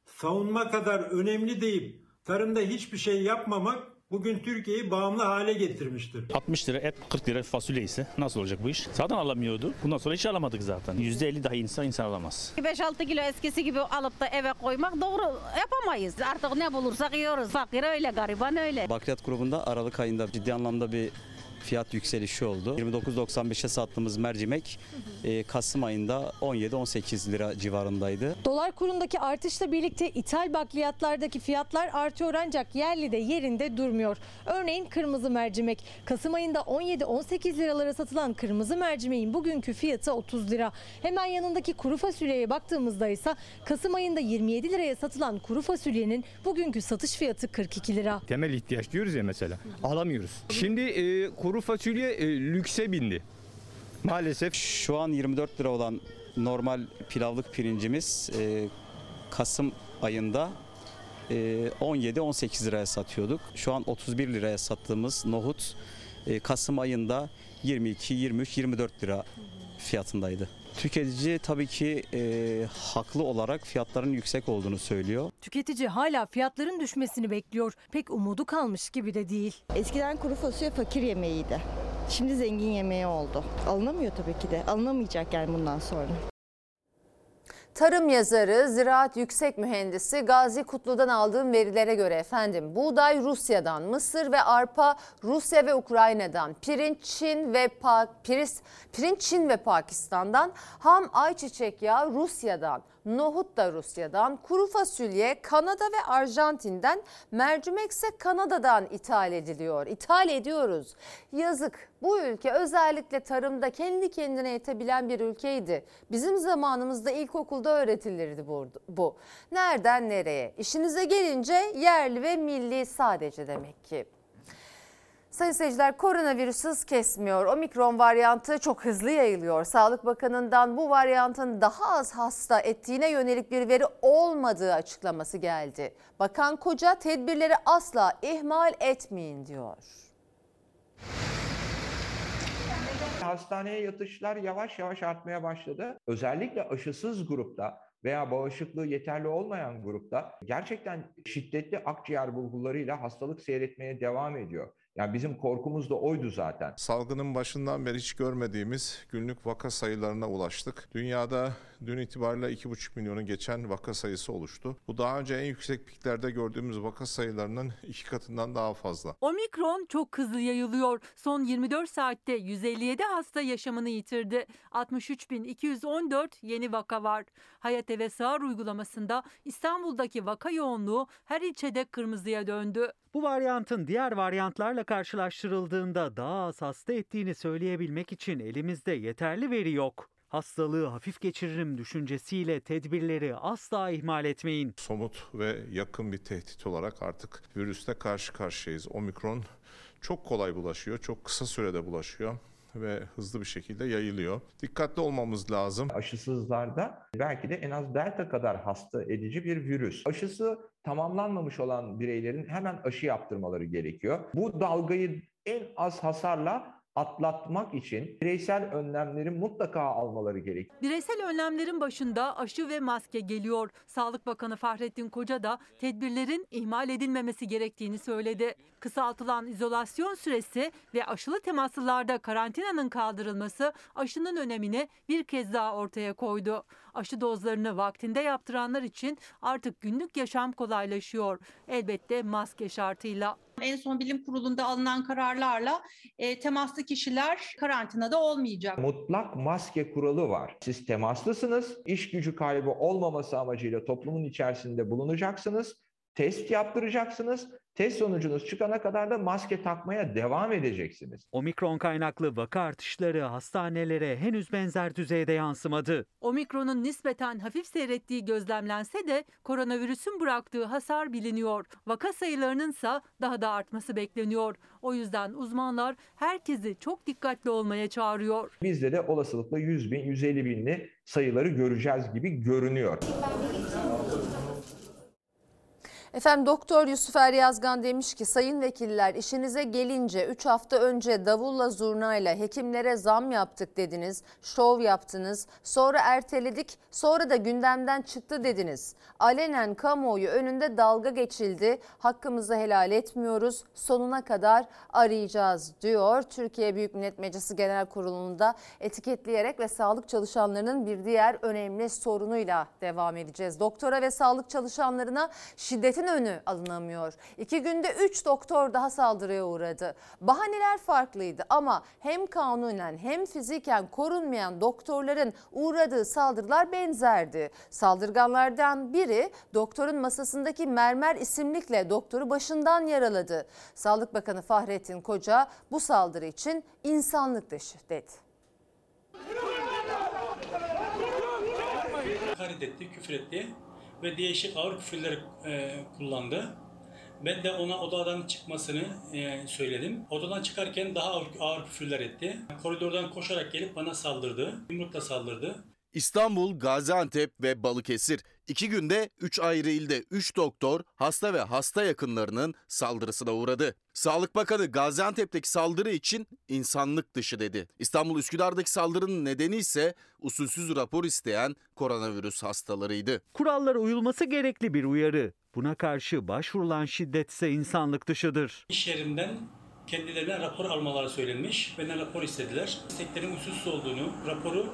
savunma kadar önemli deyip tarımda hiçbir şey yapmamak bugün Türkiye'yi bağımlı hale getirmiştir. 60 lira et 40 lira fasulye ise nasıl olacak bu iş? Zaten alamıyordu. Bundan sonra hiç alamadık zaten. %50 daha insan insan alamaz. 5-6 kilo eskisi gibi alıp da eve koymak doğru yapamayız. Artık ne bulursak yiyoruz. Fakir öyle, gariban öyle. Bakliyat grubunda Aralık ayında ciddi anlamda bir fiyat yükselişi oldu. 29.95'e sattığımız mercimek e, Kasım ayında 17-18 lira civarındaydı. Dolar kurundaki artışla birlikte ithal bakliyatlardaki fiyatlar artıyor ancak yerli de yerinde durmuyor. Örneğin kırmızı mercimek. Kasım ayında 17-18 liralara satılan kırmızı mercimeğin bugünkü fiyatı 30 lira. Hemen yanındaki kuru fasulyeye baktığımızda ise Kasım ayında 27 liraya satılan kuru fasulyenin bugünkü satış fiyatı 42 lira. Temel ihtiyaç diyoruz ya mesela. Alamıyoruz. Şimdi e, kuru fasulye e, lükse bindi. Maalesef. Şu an 24 lira olan normal pilavlık pirincimiz e, Kasım ayında e, 17-18 liraya satıyorduk. Şu an 31 liraya sattığımız nohut e, Kasım ayında 22, 23, 24 lira fiyatındaydı. Tüketici tabii ki e, haklı olarak fiyatların yüksek olduğunu söylüyor. Tüketici hala fiyatların düşmesini bekliyor. Pek umudu kalmış gibi de değil. Eskiden kuru fasulye fakir yemeğiydi. Şimdi zengin yemeği oldu. Alınamıyor tabii ki de. Alınamayacak yani bundan sonra. Tarım yazarı, ziraat yüksek mühendisi Gazi Kutlu'dan aldığım verilere göre efendim buğday Rusya'dan, mısır ve arpa Rusya ve Ukrayna'dan, pirinç Çin ve pa piris, pirinç Çin ve Pakistan'dan, ham ayçiçek yağı Rusya'dan, nohut da Rusya'dan, kuru fasulye Kanada ve Arjantin'den, mercimek ise Kanada'dan ithal ediliyor. İthal ediyoruz. Yazık. Bu ülke özellikle tarımda kendi kendine yetebilen bir ülkeydi. Bizim zamanımızda ilkokulda öğretilirdi bu. Nereden nereye? İşinize gelince yerli ve milli sadece demek ki. Sayın seyirciler koronavirüs hız kesmiyor. Omikron varyantı çok hızlı yayılıyor. Sağlık Bakanı'ndan bu varyantın daha az hasta ettiğine yönelik bir veri olmadığı açıklaması geldi. Bakan Koca tedbirleri asla ihmal etmeyin diyor. Hastaneye yatışlar yavaş yavaş artmaya başladı. Özellikle aşısız grupta veya bağışıklığı yeterli olmayan grupta gerçekten şiddetli akciğer bulgularıyla hastalık seyretmeye devam ediyor. Yani bizim korkumuz da oydu zaten. Salgının başından beri hiç görmediğimiz günlük vaka sayılarına ulaştık. Dünyada dün itibariyle 2,5 milyonu geçen vaka sayısı oluştu. Bu daha önce en yüksek piklerde gördüğümüz vaka sayılarının iki katından daha fazla. Omikron çok hızlı yayılıyor. Son 24 saatte 157 hasta yaşamını yitirdi. 63.214 yeni vaka var. Hayat Eve Sağır uygulamasında İstanbul'daki vaka yoğunluğu her ilçede kırmızıya döndü. Bu varyantın diğer varyantlarla karşılaştırıldığında daha az hasta ettiğini söyleyebilmek için elimizde yeterli veri yok. Hastalığı hafif geçiririm düşüncesiyle tedbirleri asla ihmal etmeyin. Somut ve yakın bir tehdit olarak artık virüste karşı karşıyayız. Omikron çok kolay bulaşıyor, çok kısa sürede bulaşıyor ve hızlı bir şekilde yayılıyor. Dikkatli olmamız lazım. Aşısızlarda belki de en az delta kadar hasta edici bir virüs. Aşısı tamamlanmamış olan bireylerin hemen aşı yaptırmaları gerekiyor. Bu dalgayı en az hasarla atlatmak için bireysel önlemleri mutlaka almaları gerekiyor. Bireysel önlemlerin başında aşı ve maske geliyor. Sağlık Bakanı Fahrettin Koca da tedbirlerin ihmal edilmemesi gerektiğini söyledi. Kısaltılan izolasyon süresi ve aşılı temaslılarda karantinanın kaldırılması aşının önemini bir kez daha ortaya koydu. Aşı dozlarını vaktinde yaptıranlar için artık günlük yaşam kolaylaşıyor. Elbette maske şartıyla. En son bilim kurulunda alınan kararlarla e, temaslı kişiler karantinada olmayacak. Mutlak maske kuralı var. Siz temaslısınız, iş gücü kaybı olmaması amacıyla toplumun içerisinde bulunacaksınız, test yaptıracaksınız Test sonucunuz çıkana kadar da maske takmaya devam edeceksiniz. Omikron kaynaklı vaka artışları hastanelere henüz benzer düzeyde yansımadı. Omikron'un nispeten hafif seyrettiği gözlemlense de koronavirüsün bıraktığı hasar biliniyor. Vaka sayılarının ise daha da artması bekleniyor. O yüzden uzmanlar herkesi çok dikkatli olmaya çağırıyor. Bizde de olasılıkla 100 bin, 150 binli sayıları göreceğiz gibi görünüyor. Efendim Doktor Yusuf Er Yazgan demiş ki sayın vekiller işinize gelince 3 hafta önce davulla zurnayla hekimlere zam yaptık dediniz, şov yaptınız, sonra erteledik, sonra da gündemden çıktı dediniz. Alenen kamuoyu önünde dalga geçildi, hakkımızı helal etmiyoruz, sonuna kadar arayacağız diyor. Türkiye Büyük Millet Meclisi Genel Kurulu'nda etiketleyerek ve sağlık çalışanlarının bir diğer önemli sorunuyla devam edeceğiz. Doktora ve sağlık çalışanlarına şiddetin önü alınamıyor. İki günde üç doktor daha saldırıya uğradı. Bahaneler farklıydı ama hem kanunen hem fiziken korunmayan doktorların uğradığı saldırılar benzerdi. Saldırganlardan biri doktorun masasındaki mermer isimlikle doktoru başından yaraladı. Sağlık Bakanı Fahrettin Koca bu saldırı için insanlık dışı dedi. hakaret etti, küfür etti ve değişik ağır küfürler e, kullandı. Ben de ona odadan çıkmasını e, söyledim. Odadan çıkarken daha ağır, ağır küfürler etti. Koridordan koşarak gelip bana saldırdı. Yumrukla saldırdı. İstanbul, Gaziantep ve Balıkesir. İki günde 3 ayrı ilde 3 doktor hasta ve hasta yakınlarının saldırısına uğradı. Sağlık Bakanı Gaziantep'teki saldırı için insanlık dışı dedi. İstanbul Üsküdar'daki saldırının nedeni ise usulsüz rapor isteyen koronavirüs hastalarıydı. Kurallara uyulması gerekli bir uyarı. Buna karşı başvurulan şiddet ise insanlık dışıdır. İş yerinden kendilerine rapor almaları söylenmiş. Benden rapor istediler. İsteklerin usulsüz olduğunu, raporu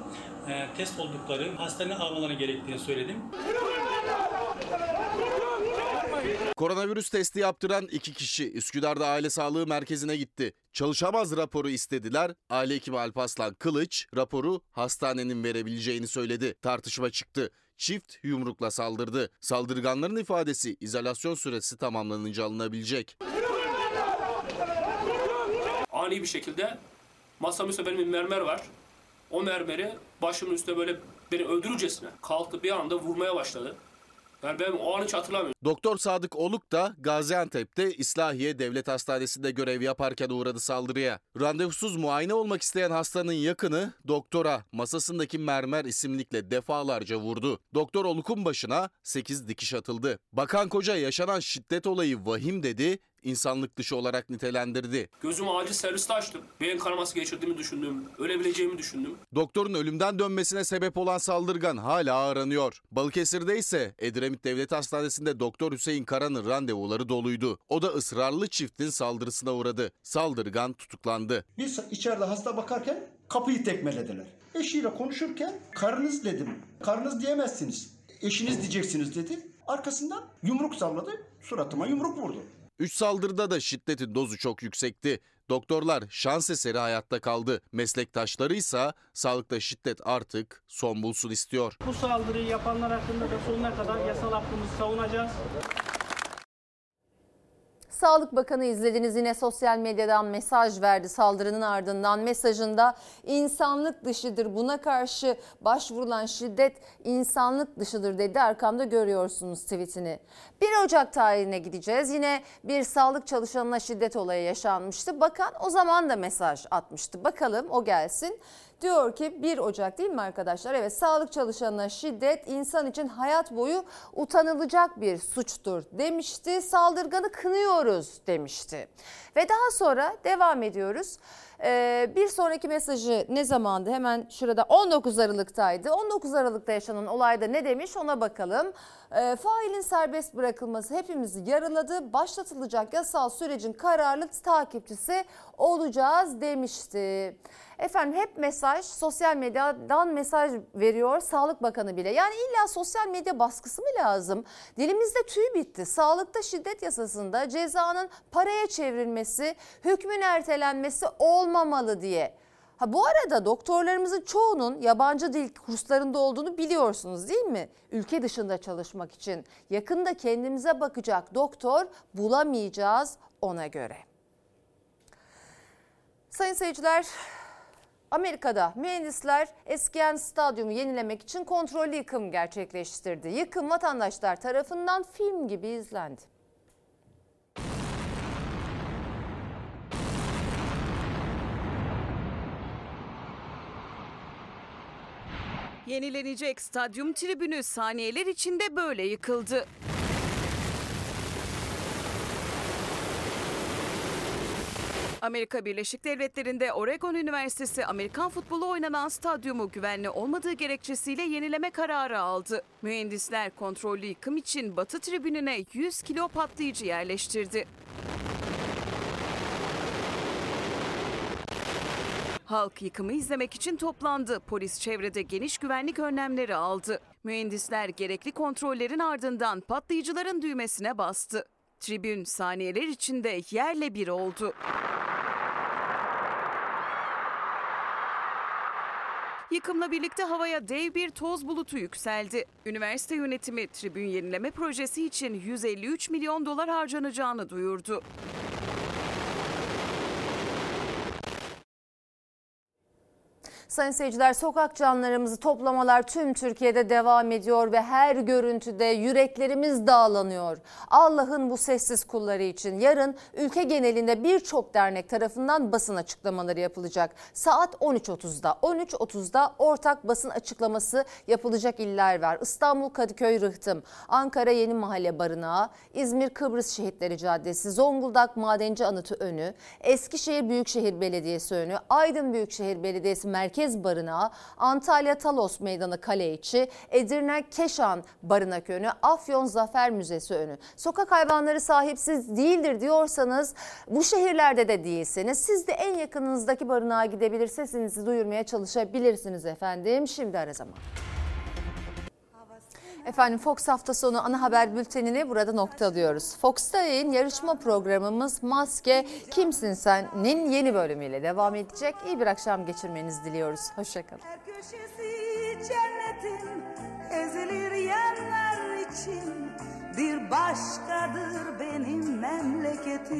e, test oldukları, hastane almaları gerektiğini söyledim. Koronavirüs testi yaptıran iki kişi Üsküdar'da aile sağlığı merkezine gitti. Çalışamaz raporu istediler. Aile hekimi Alpaslan Kılıç raporu hastanenin verebileceğini söyledi. Tartışma çıktı. Çift yumrukla saldırdı. Saldırganların ifadesi izolasyon süresi tamamlanınca alınabilecek. Ani bir şekilde masamın üstünde benim mermer var. O mermeri başımın üstüne böyle beni öldürürcesine kalktı bir anda vurmaya başladı. Yani ben o an hiç hatırlamıyorum. Doktor Sadık Oluk da Gaziantep'te İslahiye Devlet Hastanesi'nde görev yaparken uğradı saldırıya. Randevusuz muayene olmak isteyen hastanın yakını doktora masasındaki mermer isimlikle defalarca vurdu. Doktor Oluk'un başına 8 dikiş atıldı. Bakan Koca yaşanan şiddet olayı vahim dedi, insanlık dışı olarak nitelendirdi. Gözümü acil serviste açtım. Beyin kanaması geçirdiğimi düşündüm. Ölebileceğimi düşündüm. Doktorun ölümden dönmesine sebep olan saldırgan hala aranıyor. Balıkesir'de ise Edremit Devlet Hastanesi'nde Doktor Hüseyin Karan'ın randevuları doluydu. O da ısrarlı çiftin saldırısına uğradı. Saldırgan tutuklandı. Biz içeride hasta bakarken kapıyı tekmelediler. Eşiyle konuşurken karınız dedim. Karınız diyemezsiniz. Eşiniz diyeceksiniz dedi. Arkasından yumruk salladı. Suratıma yumruk vurdu. Üç saldırıda da şiddetin dozu çok yüksekti. Doktorlar şans eseri hayatta kaldı. Meslektaşları ise sağlıkta şiddet artık son bulsun istiyor. Bu saldırıyı yapanlar hakkında da sonuna kadar yasal hakkımızı savunacağız. Sağlık Bakanı izlediniz. Yine sosyal medyadan mesaj verdi. Saldırının ardından mesajında insanlık dışıdır. Buna karşı başvurulan şiddet insanlık dışıdır dedi. Arkamda görüyorsunuz tweetini. 1 Ocak tarihine gideceğiz. Yine bir sağlık çalışanına şiddet olayı yaşanmıştı. Bakan o zaman da mesaj atmıştı. Bakalım o gelsin. Diyor ki 1 Ocak değil mi arkadaşlar? Evet sağlık çalışanına şiddet insan için hayat boyu utanılacak bir suçtur demişti. Saldırganı kınıyoruz demişti. Ve daha sonra devam ediyoruz. Ee, bir sonraki mesajı ne zamandı? Hemen şurada 19 Aralık'taydı. 19 Aralık'ta yaşanan olayda ne demiş ona bakalım. Ee, failin serbest bırakılması hepimizi yaraladı. Başlatılacak yasal sürecin kararlı takipçisi olacağız demişti. Efendim hep mesaj sosyal medyadan mesaj veriyor Sağlık Bakanı bile. Yani illa sosyal medya baskısı mı lazım? Dilimizde tüy bitti. Sağlıkta şiddet yasasında cezanın paraya çevrilmesi, hükmün ertelenmesi olmamalı diye. Ha bu arada doktorlarımızın çoğunun yabancı dil kurslarında olduğunu biliyorsunuz değil mi? Ülke dışında çalışmak için yakında kendimize bakacak doktor bulamayacağız ona göre. Sayın seyirciler, Amerika'da mühendisler eskiyen stadyumu yenilemek için kontrollü yıkım gerçekleştirdi. Yıkım vatandaşlar tarafından film gibi izlendi. Yenilenecek stadyum tribünü saniyeler içinde böyle yıkıldı. Amerika Birleşik Devletleri'nde Oregon Üniversitesi Amerikan futbolu oynanan stadyumu güvenli olmadığı gerekçesiyle yenileme kararı aldı. Mühendisler kontrollü yıkım için batı tribününe 100 kilo patlayıcı yerleştirdi. Halk yıkımı izlemek için toplandı. Polis çevrede geniş güvenlik önlemleri aldı. Mühendisler gerekli kontrollerin ardından patlayıcıların düğmesine bastı. Tribün saniyeler içinde yerle bir oldu. Yıkımla birlikte havaya dev bir toz bulutu yükseldi. Üniversite yönetimi tribün yenileme projesi için 153 milyon dolar harcanacağını duyurdu. Sayın seyirciler sokak canlarımızı toplamalar tüm Türkiye'de devam ediyor ve her görüntüde yüreklerimiz dağlanıyor. Allah'ın bu sessiz kulları için yarın ülke genelinde birçok dernek tarafından basın açıklamaları yapılacak. Saat 13.30'da 13.30'da ortak basın açıklaması yapılacak iller var. İstanbul Kadıköy Rıhtım, Ankara Yeni Mahalle Barınağı, İzmir Kıbrıs Şehitleri Caddesi, Zonguldak Madenci Anıtı önü, Eskişehir Büyükşehir Belediyesi önü, Aydın Büyükşehir Belediyesi Merkez Barınağı, Antalya Talos Meydanı Kale içi, Edirne Keşan Barınak önü, Afyon Zafer Müzesi önü. Sokak hayvanları sahipsiz değildir diyorsanız bu şehirlerde de değilseniz siz de en yakınınızdaki barınağa gidebilir sesinizi duyurmaya çalışabilirsiniz efendim. Şimdi ara zaman. Efendim Fox hafta sonu ana haber bültenini burada noktalıyoruz. Fox'ta yayın yarışma programımız Maske Kimsin Sen'in yeni bölümüyle devam edecek. İyi bir akşam geçirmenizi diliyoruz. Hoşçakalın. köşesi cennetin ezilir yerler için bir başkadır benim memleketim.